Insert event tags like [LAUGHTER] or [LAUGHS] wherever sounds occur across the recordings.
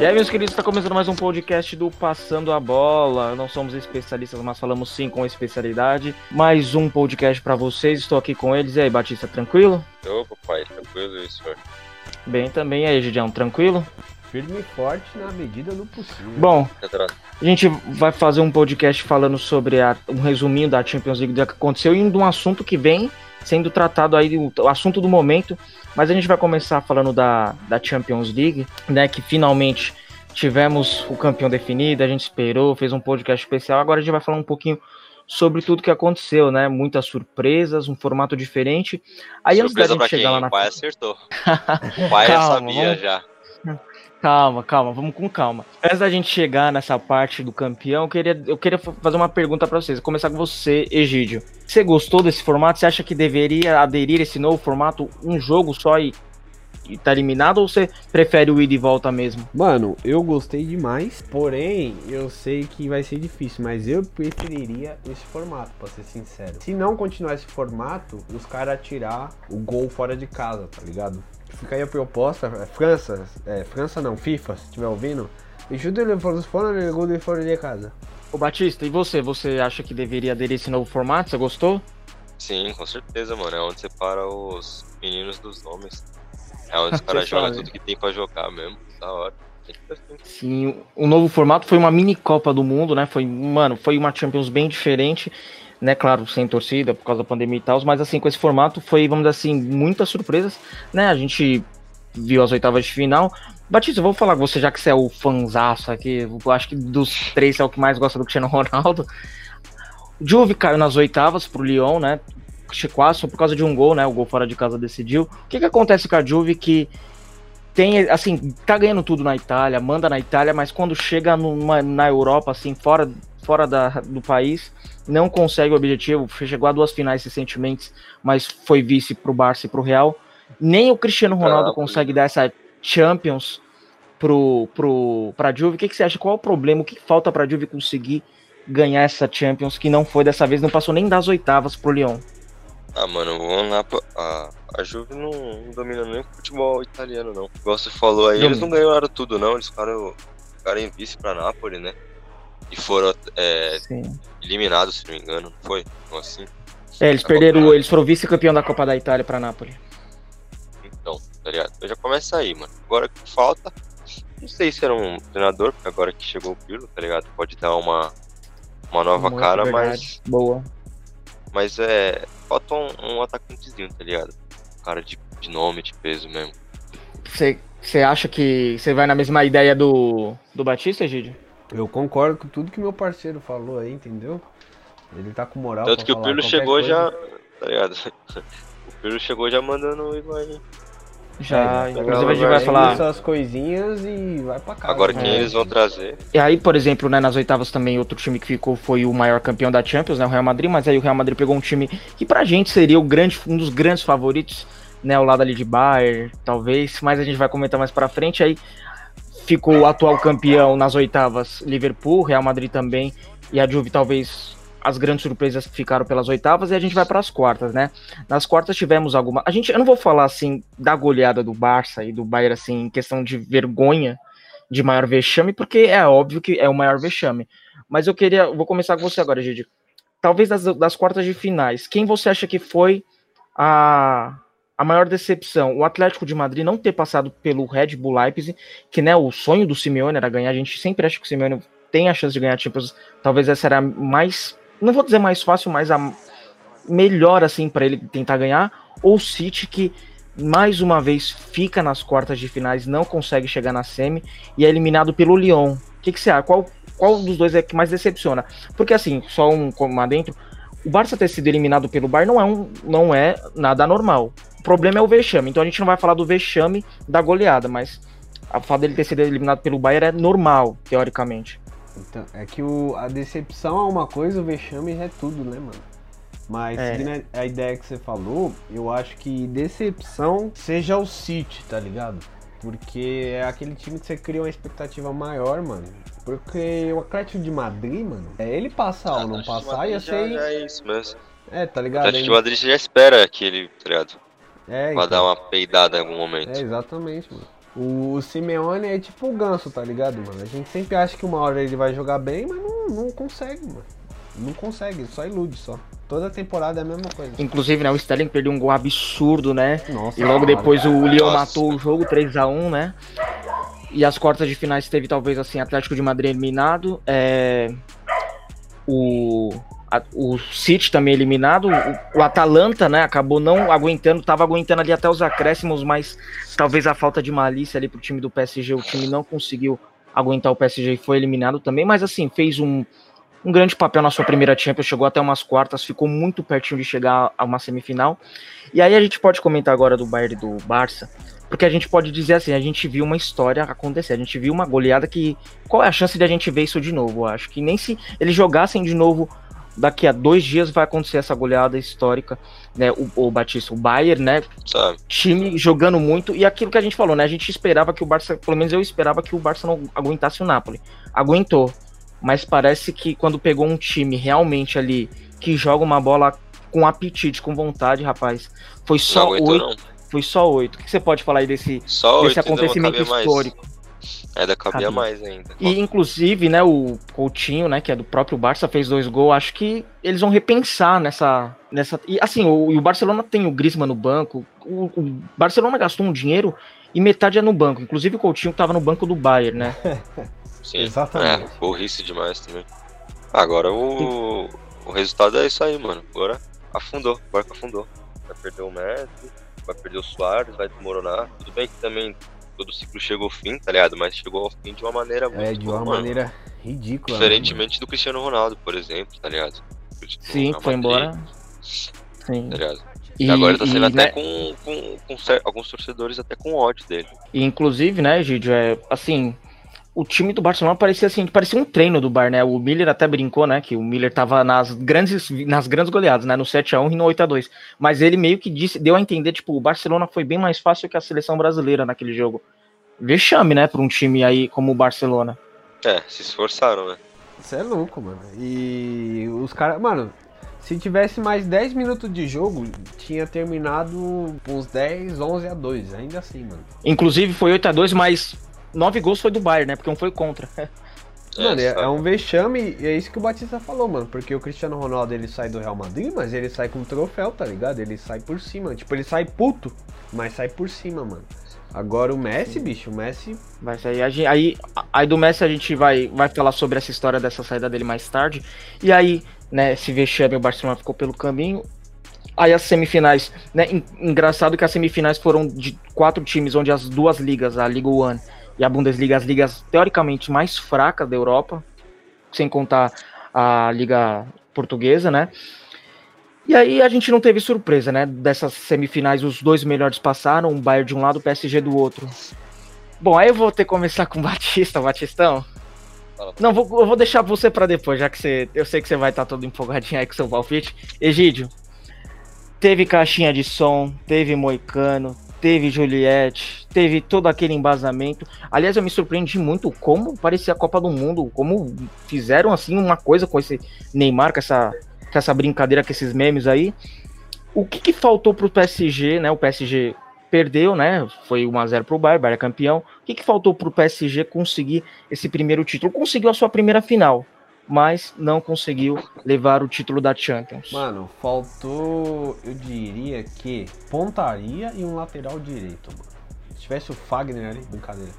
E aí, meus queridos, está começando mais um podcast do Passando a Bola. Não somos especialistas, mas falamos sim com especialidade. Mais um podcast para vocês. Estou aqui com eles. E aí, Batista, tranquilo? Ô, papai, tranquilo isso, senhor. Bem também. E aí, Gidião, tranquilo? Firme e forte na medida do possível. Bom, a gente vai fazer um podcast falando sobre a, um resuminho da Champions League do que aconteceu e de um assunto que vem sendo tratado aí, o assunto do momento, mas a gente vai começar falando da, da Champions League, né, que finalmente tivemos o campeão definido, a gente esperou, fez um podcast especial, agora a gente vai falar um pouquinho sobre tudo que aconteceu, né? Muitas surpresas, um formato diferente. Aí Surpresa antes da gente chegar quem? lá na O pai acertou. o pai já Calma, sabia vamos- já. [LAUGHS] Calma, calma, vamos com calma. Antes da gente chegar nessa parte do campeão, eu queria, eu queria fa- fazer uma pergunta pra vocês. Começar com você, Egídio. Você gostou desse formato? Você acha que deveria aderir a esse novo formato, um jogo só e, e tá eliminado? Ou você prefere o ida e volta mesmo? Mano, eu gostei demais, porém, eu sei que vai ser difícil, mas eu preferiria esse formato, pra ser sincero. Se não continuar esse formato, os caras tirar o gol fora de casa, tá ligado? Fica aí a proposta, é, França, é, França não, FIFA, se estiver ouvindo, ajuda ele fora fora, ele gol de fora de casa. Ô Batista, e você? Você acha que deveria aderir a esse novo formato? Você gostou? Sim, com certeza, mano. É onde separa os meninos dos homens. É [LAUGHS] onde os caras jogam sabem. tudo que tem pra jogar mesmo. Da hora. Sim, o novo formato foi uma mini Copa do Mundo, né? Foi, mano, foi uma Champions bem diferente, né? Claro, sem torcida por causa da pandemia e tal, mas assim, com esse formato foi, vamos dizer assim, muitas surpresas, né? A gente viu as oitavas de final. Batista, eu vou falar com você, já que você é o fanzaço aqui, eu acho que dos três é o que mais gosta do Cristiano Ronaldo. Juve caiu nas oitavas pro Lyon, né? Quase por causa de um gol, né? O gol fora de casa decidiu. O que que acontece com a Juve que tem, assim, tá ganhando tudo na Itália, manda na Itália, mas quando chega numa, na Europa, assim, fora, fora da, do país, não consegue o objetivo. Chegou a duas finais recentemente, mas foi vice pro Barça e pro Real. Nem o Cristiano Ronaldo Ah, consegue dar essa Champions pro, pro, pra Juve. O que, que você acha? Qual é o problema? O que falta pra Juve conseguir ganhar essa Champions, que não foi dessa vez, não passou nem das oitavas pro Lyon? Ah, mano, vamos lá. pra- A, a Juve não, não domina nem o futebol italiano, não. Igual você falou aí, eles não ganharam tudo, não. Eles ficaram, ficaram em vice pra Nápoles, né? E foram é, eliminados, se não me engano, não foi? Assim. É, eles A perderam, Copa- eles foram vice-campeão da Copa da Itália pra Napoli. Então, tá ligado? Então já começa aí, mano. Agora o que falta, não sei se era um treinador, porque agora que chegou o Pirlo, tá ligado? Pode dar uma, uma nova Muito cara, verdade. mas, Boa. mas é. Falta um, um atacantezinho, tá ligado? Um cara de, de nome, de peso mesmo. Você acha que você vai na mesma ideia do, do Batista, Egídio? Eu concordo com tudo que meu parceiro falou aí, entendeu? Ele tá com moral Tanto pra que o Pirlo chegou coisa. já. Tá ligado? [LAUGHS] O Pirlo chegou já mandando o Higuaín. Já, É, inclusive a gente vai vai falar. essas coisinhas e vai pra casa. Agora né? quem eles vão trazer? E aí, por exemplo, né, nas oitavas também, outro time que ficou foi o maior campeão da Champions, né, o Real Madrid, mas aí o Real Madrid pegou um time que pra gente seria o grande, um dos grandes favoritos, né, ao lado ali de Bayern, talvez, mas a gente vai comentar mais pra frente, aí ficou o atual campeão nas oitavas, Liverpool, Real Madrid também, e a Juve talvez as grandes surpresas ficaram pelas oitavas, e a gente vai para as quartas, né? Nas quartas tivemos alguma. A gente, eu não vou falar assim da goleada do Barça e do Bayern, assim, em questão de vergonha, de maior vexame, porque é óbvio que é o maior vexame. Mas eu queria. Vou começar com você agora, Gigi. Talvez das, das quartas de finais, quem você acha que foi a, a maior decepção? O Atlético de Madrid não ter passado pelo Red Bull Leipzig, que né, o sonho do Simeone era ganhar. A gente sempre acha que o Simeone tem a chance de ganhar Champions. Talvez essa era mais. Não vou dizer mais fácil, mas a melhor assim para ele tentar ganhar. Ou o City, que mais uma vez fica nas quartas de finais, não consegue chegar na semi e é eliminado pelo Lyon. O que, que você acha? Qual, qual dos dois é que mais decepciona? Porque assim, só um como adentro, o Barça ter sido eliminado pelo Bayern não é, um, não é nada normal. O problema é o vexame, então a gente não vai falar do vexame da goleada, mas a fato dele ter sido eliminado pelo Bayern é normal, teoricamente. Então, é que o, a decepção é uma coisa, o vexame já é tudo, né, mano? Mas É. seguindo a a ideia que você falou, eu acho que decepção seja o City, tá ligado? Porque é aquele time que você cria uma expectativa maior, mano. Porque o Atlético de Madrid, mano, é ele passar ou não passar ia ser. já é isso mesmo. É, tá O ligado? Atlético de Madrid já espera que ele, tá ligado? É, Vai então. dar uma peidada em algum momento. É, exatamente, mano. O, o Simeone é tipo o ganso, tá ligado, mano? A gente sempre acha que uma hora ele vai jogar bem, mas não, não consegue, mano. Não consegue, só ilude só. Toda temporada é a mesma coisa. Inclusive, né, o Sterling perdeu um gol absurdo, né? Nossa, E logo cara. depois o Leão Nossa. matou o jogo 3 a 1 né? E as quartas de finais teve talvez assim, Atlético de Madrid eliminado, é... o a- o City também eliminado, o, o Atalanta, né, acabou não aguentando, tava aguentando ali até os acréscimos, mas talvez a falta de malícia ali pro time do PSG, o time não conseguiu aguentar o PSG e foi eliminado também, mas assim, fez um um grande papel na sua primeira Champions, chegou até umas quartas, ficou muito pertinho de chegar a uma semifinal. E aí a gente pode comentar agora do Bayern e do Barça, porque a gente pode dizer assim, a gente viu uma história acontecer, a gente viu uma goleada que qual é a chance de a gente ver isso de novo? Eu acho que nem se eles jogassem de novo daqui a dois dias vai acontecer essa goleada histórica, né? O, o Batista, o Bayern, né? Sabe? time jogando muito e aquilo que a gente falou, né? A gente esperava que o Barça, pelo menos eu esperava que o Barça não aguentasse o Napoli. Aguentou, mas parece que quando pegou um time realmente ali que joga uma bola com apetite, com vontade, rapaz, foi só oito, foi só oito. O que você pode falar aí desse, Só desse oito, ainda não acontecimento cabia mais. Ainda cabia Cabia. mais ainda. E inclusive, né, o Coutinho, né, que é do próprio Barça, fez dois gols. Acho que eles vão repensar nessa, nessa. E assim, o, e o Barcelona tem o Griezmann no banco. O, o Barcelona gastou um dinheiro e metade é no banco. Inclusive o Coutinho tava no banco do Bayern, né? [LAUGHS] Sim. Exatamente. É, burrice demais também. Agora o, o resultado é isso aí, mano. Agora afundou, o barco afundou. Vai perder o Messi, vai perder o Soares, vai desmoronar. Tudo bem que também todo ciclo chegou ao fim, tá ligado? Mas chegou ao fim de uma maneira muito É, de uma mano, maneira ridícula. né, Diferentemente do Cristiano Ronaldo, por exemplo, tá ligado? Tipo, Sim, foi embora. Sim. Tá ligado? E, E agora tá sendo e, até né, com, com, com alguns torcedores até com ódio dele. E inclusive, né, Gidio, é assim, o time do Barcelona parecia assim, parecia um treino do Bar, né? O Miller até brincou, né, que o Miller tava nas grandes nas grandes goleadas, né, no 7 a 1 e no 8 a 2. Mas ele meio que disse, deu a entender, tipo, o Barcelona foi bem mais fácil que a seleção brasileira naquele jogo. Vexame, né, para um time aí como o Barcelona. É, se esforçaram, né? Você é louco, mano. E os caras. Mano, se tivesse mais 10 minutos de jogo, tinha terminado uns 10, 11 a 2. Ainda assim, mano. Inclusive foi 8 a 2, mas nove gols foi do Bayern, né? Porque um foi contra. Mano, é, sabe? é um vexame e é isso que o Batista falou, mano. Porque o Cristiano Ronaldo ele sai do Real Madrid, mas ele sai com troféu, tá ligado? Ele sai por cima. Tipo, ele sai puto, mas sai por cima, mano. Agora o Messi, bicho, o Messi. Vai sair. a gen- Aí, aí do Messi a gente vai, vai falar sobre essa história dessa saída dele mais tarde. E aí, né, esse vexame, o Barcelona ficou pelo caminho. Aí as semifinais, né? en- Engraçado que as semifinais foram de quatro times, onde as duas ligas, a Liga One e a Bundesliga, as ligas teoricamente mais fracas da Europa, sem contar a Liga Portuguesa, né? E aí a gente não teve surpresa, né? Dessas semifinais, os dois melhores passaram, o Bayern de um lado, o PSG do outro. Bom, aí eu vou ter que começar com o [LAUGHS] Batista, Batistão. Não, vou, eu vou deixar você pra depois, já que você, eu sei que você vai estar todo empolgadinho aí com seu palpite. Egídio, teve caixinha de som, teve Moicano, teve Juliette, teve todo aquele embasamento. Aliás, eu me surpreendi muito como parecia a Copa do Mundo, como fizeram assim uma coisa com esse Neymar, com essa, com essa brincadeira, com esses memes aí. O que, que faltou pro PSG, né? O PSG perdeu, né? Foi 1x0 pro Bayern, Bayern é campeão. O que, que faltou pro PSG conseguir esse primeiro título? Conseguiu a sua primeira final, mas não conseguiu levar o título da Champions. Mano, faltou, eu diria que pontaria e um lateral direito, mano. Se tivesse o Fagner ali, brincadeira.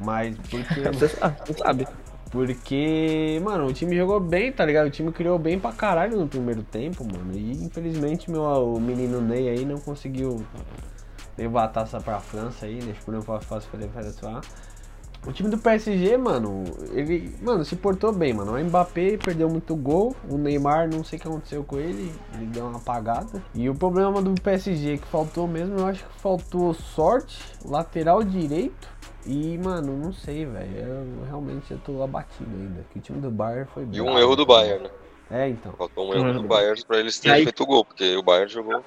Mas porque. [LAUGHS] Você sabe. Porque, mano, o time jogou bem, tá ligado? O time criou bem pra caralho no primeiro tempo, mano. E infelizmente meu, o menino Ney aí não conseguiu levar a taça pra França aí, foi fácil pra levar O time do PSG, mano, ele, mano, se portou bem, mano. O Mbappé perdeu muito gol, o Neymar, não sei o que aconteceu com ele, ele deu uma apagada. E o problema do PSG que faltou mesmo, eu acho que faltou sorte, lateral direito e, mano, não sei, velho. Eu realmente eu tô abatido ainda. Que o time do Bayern foi E brabo, um erro do. Bayern, né? É, então. Faltou um erro do Bayern pra eles terem aí... feito o gol, porque o Bayern jogou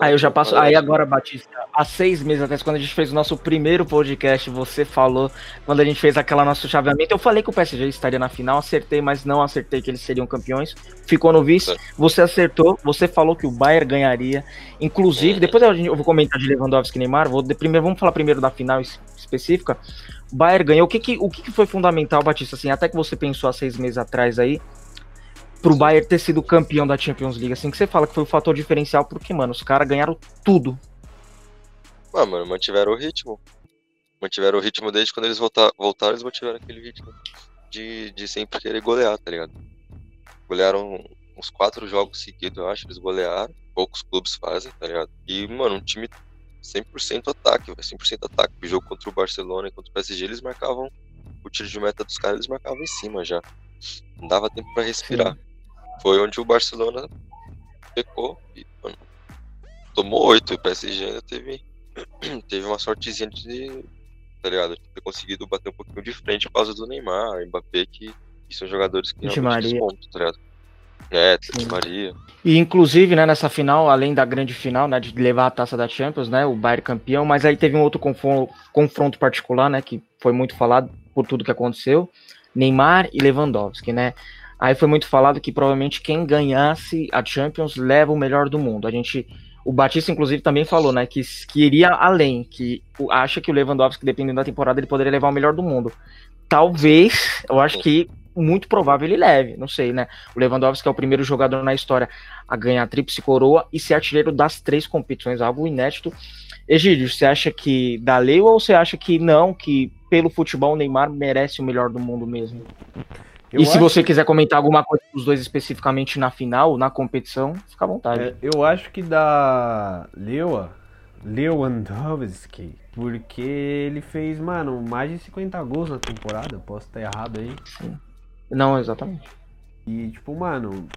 Aí eu já passo. Aí agora, Batista, há seis meses atrás, quando a gente fez o nosso primeiro podcast, você falou, quando a gente fez aquela nosso chaveamento, eu falei que o PSG estaria na final, acertei, mas não acertei que eles seriam campeões. Ficou no vice. É. Você acertou, você falou que o Bayern ganharia. Inclusive, uhum. depois eu, eu, vou comentar de Lewandowski e Neymar. Vou de, primeiro, vamos falar primeiro da final específica. O Bayern ganhou. O que, que, o que foi fundamental, Batista? Assim, até que você pensou há seis meses atrás aí, pro Bayern ter sido campeão da Champions League, assim, que você fala que foi o fator diferencial, porque, mano, os caras ganharam tudo. Ah, mano, mantiveram o ritmo. Mantiveram o ritmo desde quando eles voltar, voltaram, eles mantiveram aquele ritmo de, de sempre querer golear, tá ligado? Golearam uns quatro jogos seguidos, eu acho, eles golearam. Poucos clubes fazem, tá ligado? E, mano, um time 100% ataque, 100% ataque. O jogo contra o Barcelona e contra o PSG, eles marcavam o tiro de meta dos caras, eles marcavam em cima já. Não dava tempo para respirar. Sim foi onde o Barcelona pecou e tomou oito. O PSG ainda teve, [CLEARS THROAT] teve uma sortezinha de, tá ligado? ter conseguido bater um pouquinho de frente por causa do Neymar, Mbappé, que, que são jogadores que realmente Maria. despontam, tá ligado? É. Maria. E inclusive, né, nessa final, além da grande final, né, de levar a taça da Champions, né, o Bayern campeão, mas aí teve um outro confronto particular, né, que foi muito falado por tudo que aconteceu, Neymar e Lewandowski, né? Aí foi muito falado que provavelmente quem ganhasse a Champions leva o melhor do mundo. A gente, o Batista inclusive também falou, né, que, que iria além, que acha que o Lewandowski, dependendo da temporada, ele poderia levar o melhor do mundo. Talvez, eu acho que muito provável ele leve, não sei, né? O Lewandowski é o primeiro jogador na história a ganhar a tríplice coroa e ser artilheiro das três competições, algo inédito. Egídio, você acha que dá lei ou você acha que não, que pelo futebol o Neymar merece o melhor do mundo mesmo? Eu e se você quiser comentar alguma coisa dos dois especificamente na final, na competição, fica à vontade. É, eu acho que da Lewa, Lewandowski, porque ele fez, mano, mais de 50 gols na temporada, posso estar errado aí. Sim. Não, exatamente. E, tipo, mano,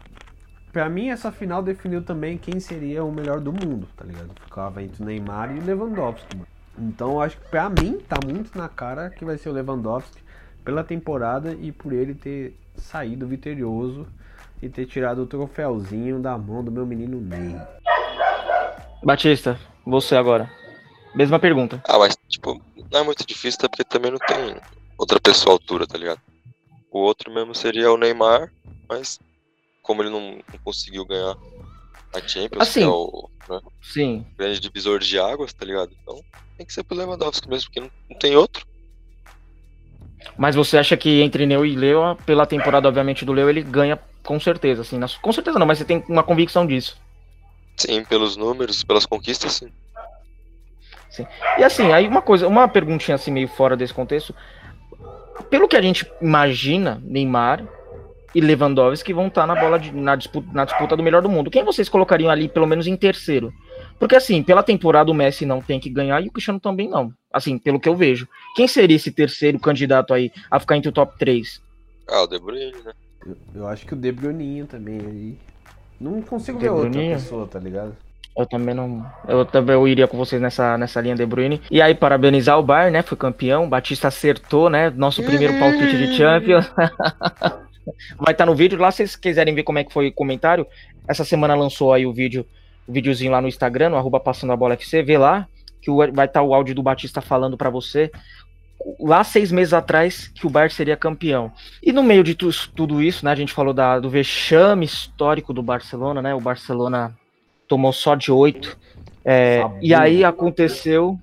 pra mim essa final definiu também quem seria o melhor do mundo, tá ligado? Ficava entre o Neymar e o Lewandowski, mano. Então eu acho que pra mim tá muito na cara que vai ser o Lewandowski pela temporada e por ele ter saído vitorioso e ter tirado o troféuzinho da mão do meu menino Ney. Batista, você agora. Mesma pergunta. Ah, mas tipo, não é muito difícil porque também não tem outra pessoa à altura, tá ligado? O outro mesmo seria o Neymar, mas como ele não, não conseguiu ganhar a Champions, assim, que é o né, sim. grande divisor de águas, tá ligado? Então tem que ser pro Lewandowski mesmo, porque não, não tem outro. Mas você acha que entre Neu e Leo, pela temporada, obviamente, do Leo, ele ganha com certeza, assim. Com certeza não, mas você tem uma convicção disso. Sim, pelos números, pelas conquistas, sim. sim. E assim, aí uma coisa, uma perguntinha assim meio fora desse contexto. Pelo que a gente imagina, Neymar e Lewandowski vão estar na bola de, na, disputa, na disputa do melhor do mundo. Quem vocês colocariam ali, pelo menos em terceiro? Porque assim, pela temporada o Messi não tem que ganhar e o Cristiano também não. Assim, pelo que eu vejo. Quem seria esse terceiro candidato aí a ficar entre o top 3? Ah, o De Bruyne, né? Eu, eu acho que o De Bruyne também aí. Não consigo ver outra pessoa, tá ligado? Eu também não. Eu também eu iria com vocês nessa, nessa linha De Bruyne. E aí, parabenizar o Bayern, né? Foi campeão. Batista acertou, né? Nosso primeiro palpite de Champions. [LAUGHS] Vai estar tá no vídeo lá, se vocês quiserem ver como é que foi o comentário. Essa semana lançou aí o vídeo o videozinho lá no Instagram, no arroba passando a bola FC, vê lá, que vai estar tá o áudio do Batista falando para você. Lá seis meses atrás que o Bayern seria campeão. E no meio de tu, tudo isso, né, a gente falou da, do vexame histórico do Barcelona, né? O Barcelona tomou só de oito. É, e aí aconteceu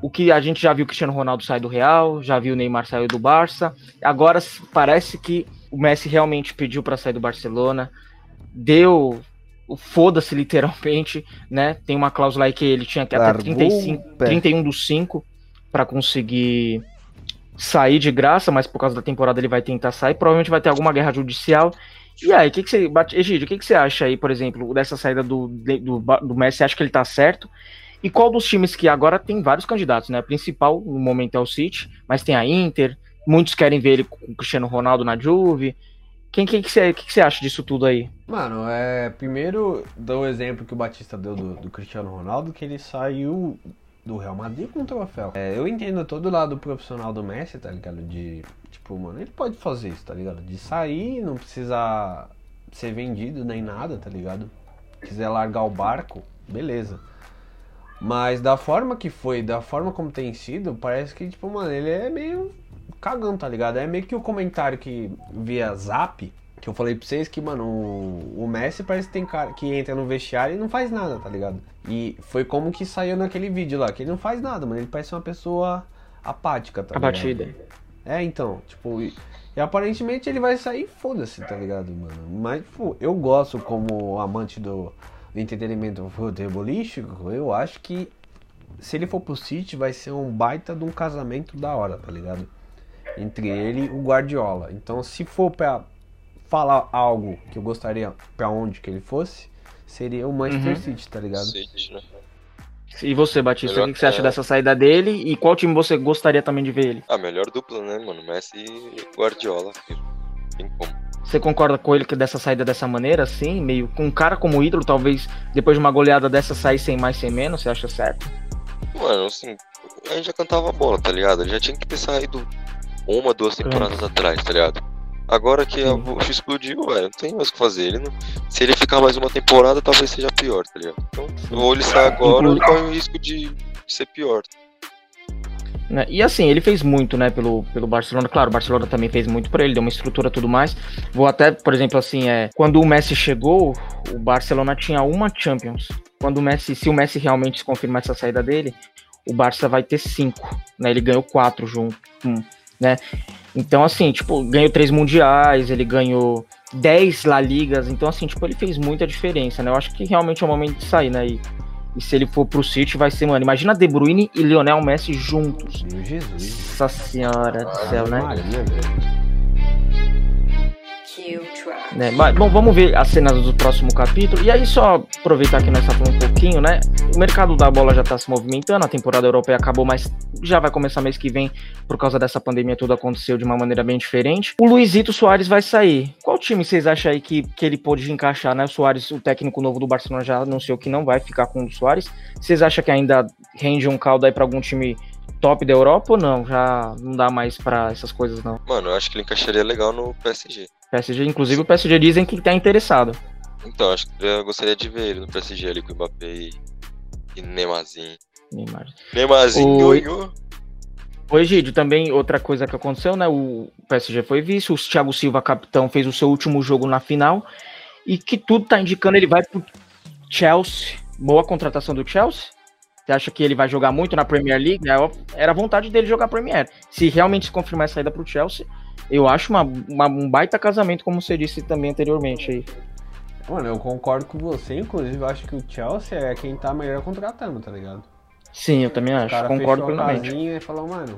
o que a gente já viu Cristiano Ronaldo sair do Real, já viu o Neymar sair do Barça. Agora parece que o Messi realmente pediu para sair do Barcelona, deu foda-se literalmente, né? Tem uma cláusula aí que ele tinha que até 35, 31 dos 5 para conseguir sair de graça, mas por causa da temporada ele vai tentar sair, provavelmente vai ter alguma guerra judicial. E aí, o que, que você. Egídio, o que, que você acha aí, por exemplo, dessa saída do, do, do Messi? Você acha que ele tá certo? E qual dos times que agora tem vários candidatos, né? O principal no momento é o City, mas tem a Inter, muitos querem ver ele com o Cristiano Ronaldo na Juve. Quem que você que que acha disso tudo aí? Mano, é. Primeiro, dou o exemplo que o Batista deu do, do Cristiano Ronaldo, que ele saiu do Real Madrid com o troféu. É, eu entendo todo lado profissional do Messi, tá ligado? De, tipo, mano, ele pode fazer isso, tá ligado? De sair, não precisar ser vendido nem nada, tá ligado? Quiser largar o barco, beleza. Mas da forma que foi, da forma como tem sido, parece que, tipo, mano, ele é meio cagão, tá ligado? É meio que o comentário que via zap, que eu falei pra vocês que, mano, o, o Messi parece que tem cara que entra no vestiário e não faz nada, tá ligado? E foi como que saiu naquele vídeo lá, que ele não faz nada, mano. Ele parece uma pessoa apática, tá Abatida. ligado? É, então, tipo, e, e aparentemente ele vai sair foda-se, tá ligado, mano? Mas, tipo, eu gosto como amante do, do entretenimento futebolístico, eu acho que se ele for pro City vai ser um baita de um casamento da hora, tá ligado? Entre ele e o Guardiola. Então, se for pra falar algo que eu gostaria pra onde que ele fosse, seria o Manchester Uhum. City, tá ligado? City, né? E você, Batista, Melhor o que você acha que- dessa saída dele? E qual time você gostaria também de ver ele? Ah, melhor dupla, né, mano? Messi e Guardiola. filho. Tem como. Você concorda com ele que dessa saída dessa maneira, assim, meio com um cara como ídolo, talvez depois de uma goleada dessa sair sem mais, sem menos, você acha certo? Mano, assim, a gente já cantava a bola, tá ligado? Já tinha que ter saído uma, duas temporadas atrás, tá ligado? Agora que a Sim. Bush explodiu, velho, não tem mais o que fazer. Ele não... Se ele ficar mais uma temporada, talvez seja pior, tá ligado? Então, ou ele sai agora, ou ele corre o risco de, ser pior. Né? E assim, ele fez muito, né, pelo, pelo Barcelona. Claro, o Barcelona também fez muito pra ele, deu uma estrutura e tudo mais. Vou até, por exemplo, assim, é, quando o Messi chegou, o Barcelona tinha uma Champions. Quando o Messi, se o Messi realmente se confirmar essa saída dele, o Barça vai ter cinco, né? Ele ganhou quatro junto, um, né? Então, assim, tipo, ganhou três mundiais, ele ganhou 10 La Ligas, então, assim, tipo, ele fez muita diferença, né? Eu acho que realmente é o momento de sair, né? E, e se ele for pro City, vai ser, mano, imagina De Bruyne e Lionel Messi juntos. Meu Jesus. Nossa senhora do céu, né? Maria, velho. Né? Mas, bom, vamos ver as cenas do próximo capítulo. E aí, só aproveitar que nós estamos falando um pouquinho, né? O mercado da bola já está se movimentando, a temporada europeia acabou, mas já vai começar mês que vem, por causa dessa pandemia, tudo aconteceu de uma maneira bem diferente. O Luizito Soares vai sair. Qual time vocês acham aí que, que ele pode encaixar, né? O Soares, o técnico novo do Barcelona, já anunciou que não vai ficar com o Soares. Vocês acham que ainda rende um caldo aí para algum time top da Europa ou não? Já não dá mais para essas coisas, não. Mano, eu acho que ele encaixaria legal no PSG. PSG, inclusive o PSG dizem que tá interessado. Então, acho que eu gostaria de ver ele no PSG ali com o Mbappé e, e Neymarzinho. Neymar. Neymarzinho, Oi. Egídio, também outra coisa que aconteceu, né? O PSG foi vice, o Thiago Silva, capitão, fez o seu último jogo na final. E que tudo tá indicando ele vai pro Chelsea. Boa contratação do Chelsea. Você acha que ele vai jogar muito na Premier League? É, ó, Era vontade dele jogar Premier. Se realmente se confirmar a saída pro Chelsea, eu acho uma, uma- um baita casamento, como você disse também anteriormente aí. Mano, eu concordo com você, inclusive eu acho que o Chelsea é quem tá melhor contratando, tá ligado? Sim, eu também O acho. Concordo plenamente. casinha e falou, mano,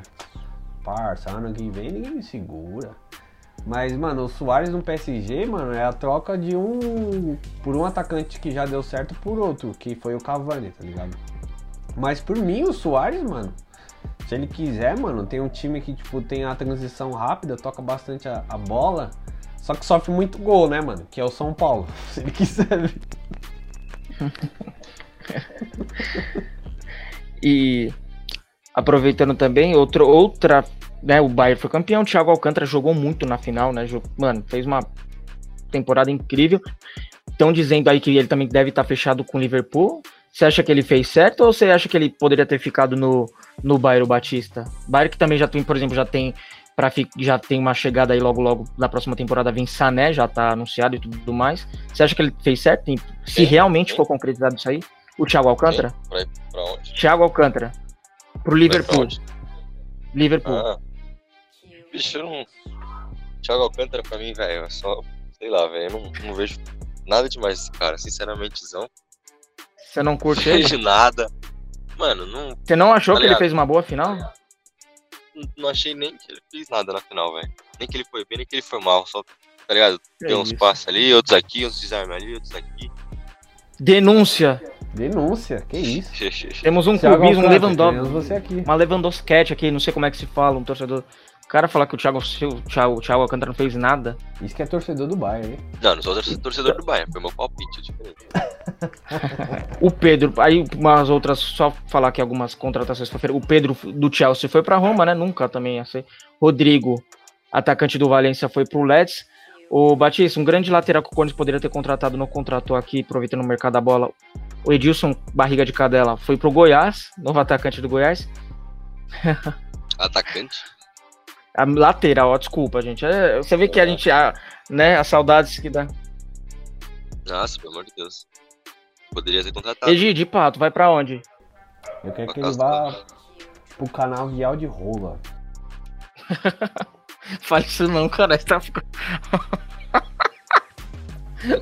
parça, ano que vem ninguém me segura. Mas, mano, o Soares no PSG, mano, é a troca de um. por um atacante que já deu certo por outro, que foi o Cavani, tá ligado? Mas por mim, o Soares, mano, se ele quiser, mano, tem um time que, tipo, tem a transição rápida, toca bastante a, a bola, só que sofre muito gol, né, mano? Que é o São Paulo. [LAUGHS] Se ele quiser. [LAUGHS] E aproveitando também, outro, outra, né, o Bayern foi campeão, o Thiago Alcântara jogou muito na final, né, mano, fez uma temporada incrível. Estão dizendo aí que ele também deve estar fechado com o Liverpool. Você acha que ele fez certo ou você acha que ele poderia ter ficado no, no Bayern o Batista? Bayern que também já tem, por exemplo, já tem para já tem uma chegada aí logo logo na próxima temporada vem Sané, já tá anunciado e tudo mais. Você acha que ele fez certo? Tem- Se Quem? realmente Quem? for concretizado isso aí, o Thiago Alcântara? Pra, pra onde? Thiago Alcântara. Pro Liverpool. Liverpool. Ah, bicho, eu não. Thiago Alcântara pra mim, velho, é só. Sei lá, velho, eu não, não vejo nada demais desse cara, sinceramente, não Você não curte ele? vejo nada. Mano, não, Você não achou Tá que ele fez uma boa final? não achei nem que ele fez nada na final, velho. Nem que ele foi bem, nem que ele foi mal. Só, tá ligado? Tem uns isso. passes ali, outros aqui, uns desarmes ali, outros aqui. Denúncia. Denúncia, que isso? [LAUGHS] Temos um Thiago clubismo, um Alcântara, Lewandowski. você aqui. Uma Lewandowski aqui, não sei como é que se fala, um torcedor. O cara falar que o Thiago, o Thiago, o Thiago Alcântara não fez nada. Isso que é torcedor do Bayern, hein? Não, não sou torcedor- do Bayern, foi meu palpite, é diferente. [LAUGHS] O Pedro, aí umas outras, só falar aqui algumas contratações. pra feira. O Pedro do Chelsea foi pra Roma, né? Nunca também ia ser. Rodrigo, atacante do Valência, foi pro Leeds. O Batista, um grande lateral que o Corinthians poderia ter contratado, não contratou aqui, aproveitando o mercado da bola. O Edilson, barriga de cadela, foi pro Goiás, novo atacante do Goiás. [LAUGHS] Atacante? A lateral, ó, desculpa, gente. É, você vê que a gente, a, né, as saudades que dá. Nossa, pelo amor de Deus. Poderia ter contratado. Egi, de pato, vai pra onde? Eu quero que ele vá pro canal Vial de Rola. [LAUGHS] Fale isso não, cara. Você, tá... [LAUGHS]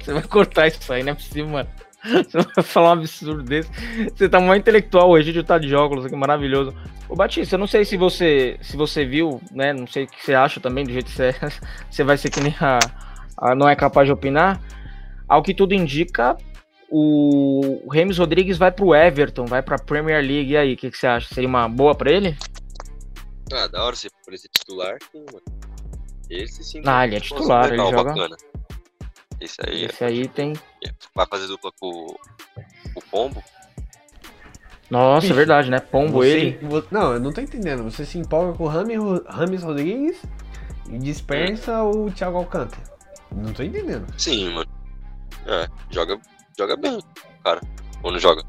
Você vai cortar isso aí, não é possível, mano. Você vai falar um absurdo desse. Você tá muito intelectual hoje, de tá de óculos aqui, maravilhoso. Ô Batista, eu não sei se você se você viu, né? Não sei o que você acha também, do jeito que você, [LAUGHS] você vai ser que nem a, a não é capaz de opinar. Ao que tudo indica, o Remes Rodrigues vai pro Everton, vai pra Premier League. E aí, o que, que, você acha? Seria uma boa pra ele? Ah, da hora, se por esse titular, sim, mano. Esse sim. Ah, ele é titular, legal, ele joga. Bacana. Esse aí. Esse é... aí tem. Vai fazer dupla com o Pombo. Nossa, Bicho, é verdade, né? Pombo você, ele. Não, eu não tô entendendo. Você se empolga com o Rames Rodrigues e dispensa hum. o Thiago Alcântara. Não tô entendendo. Sim, mano. É, joga, joga bem, cara. Ou não joga?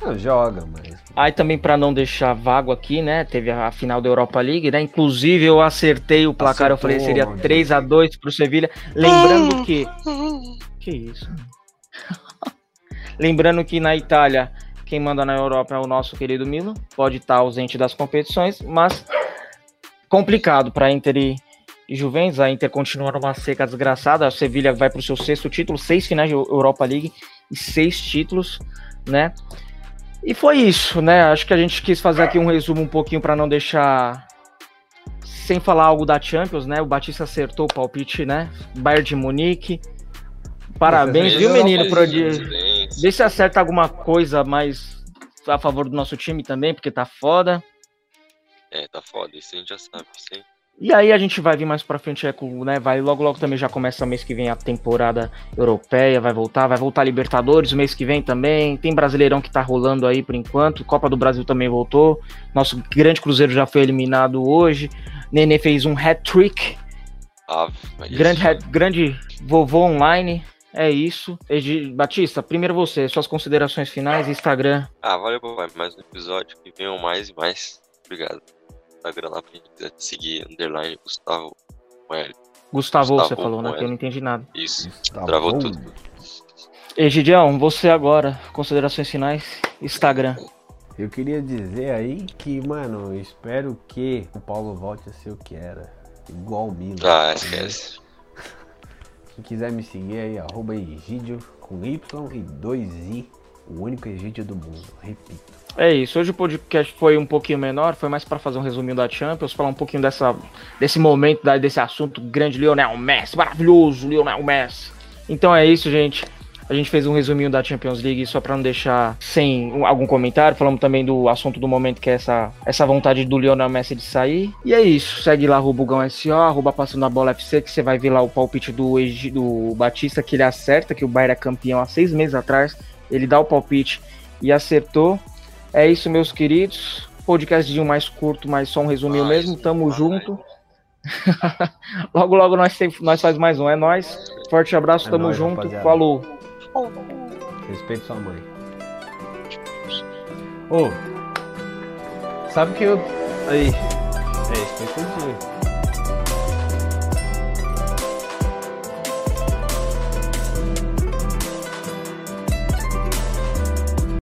Não, joga, mas. Aí também para não deixar vago aqui, né? Teve a final da Europa League, né? Inclusive eu acertei o placar, Acertou, eu falei seria 3 a 2 pro Sevilha, lembrando que [LAUGHS] Que isso? [LAUGHS] lembrando que na Itália quem manda na Europa é o nosso querido Milan, pode estar tá ausente das competições, mas complicado para Inter e, e Juventus. A Inter continua numa seca desgraçada. A Sevilha vai para o seu sexto título, seis finais de Europa League e seis títulos, né? E foi isso, né? Acho que a gente quis fazer aqui um resumo um pouquinho para não deixar sem falar algo da Champions, né? O Batista acertou o palpite, né? Bayern de Munique. Parabéns, viu, menino? Pro dia. Vê se acerta alguma coisa mais a favor do nosso time também, porque tá foda. É, tá foda, isso a gente já sabe, sim. E aí a gente vai vir mais pra frente, é, com, né? Vai logo logo também já começa mês que vem a temporada europeia, vai voltar, vai voltar Libertadores mês que vem também. Tem Brasileirão que tá rolando aí por enquanto. Copa do Brasil também voltou. Nosso grande Cruzeiro já foi eliminado hoje. Nenê fez um hat-trick. Ah, grande, hat, grande vovô online. É isso. Egi, Batista, primeiro você, suas considerações finais, Instagram. Ah, valeu, papai. Mais um episódio. Que venham mais e mais. Obrigado. Instagram lá pra gente seguir, underline Gustavo Gustavo, Gustavo você falou, né? Que eu não entendi nada. Isso, Gustavo. travou tudo. Egidião, você agora, considerações finais, Instagram. Eu queria dizer aí que, mano, espero que o Paulo volte a ser o que era. Igual o Milan. Ah, esquece. Quem quiser me seguir aí, arroba Egidio com Y e 2I, o único Egidio do mundo, repito. É isso. Hoje o podcast foi um pouquinho menor, foi mais para fazer um resuminho da Champions, falar um pouquinho dessa, desse momento, desse assunto grande, Lionel Messi, maravilhoso, Lionel Messi. Então é isso, gente. A gente fez um resuminho da Champions League só para não deixar sem algum comentário. Falamos também do assunto do momento, que é essa, essa vontade do Lionel Messi de sair. E é isso. Segue lá o Bugão SO, arroba passando a bola FC, que você vai ver lá o palpite do, do Batista, que ele acerta, que o Bayern é campeão há seis meses atrás. Ele dá o palpite e acertou. É isso, meus queridos. Podcast de um mais curto, mas só um resuminho mais, mesmo. Tamo mais. junto. [LAUGHS] logo, logo nós, nós faz mais um. É nós. Forte abraço, é tamo nóis, junto. Rapaziada. Falou. Respeito sua mãe. Ô, oh, sabe que eu. Aí. É, isso foi contigo.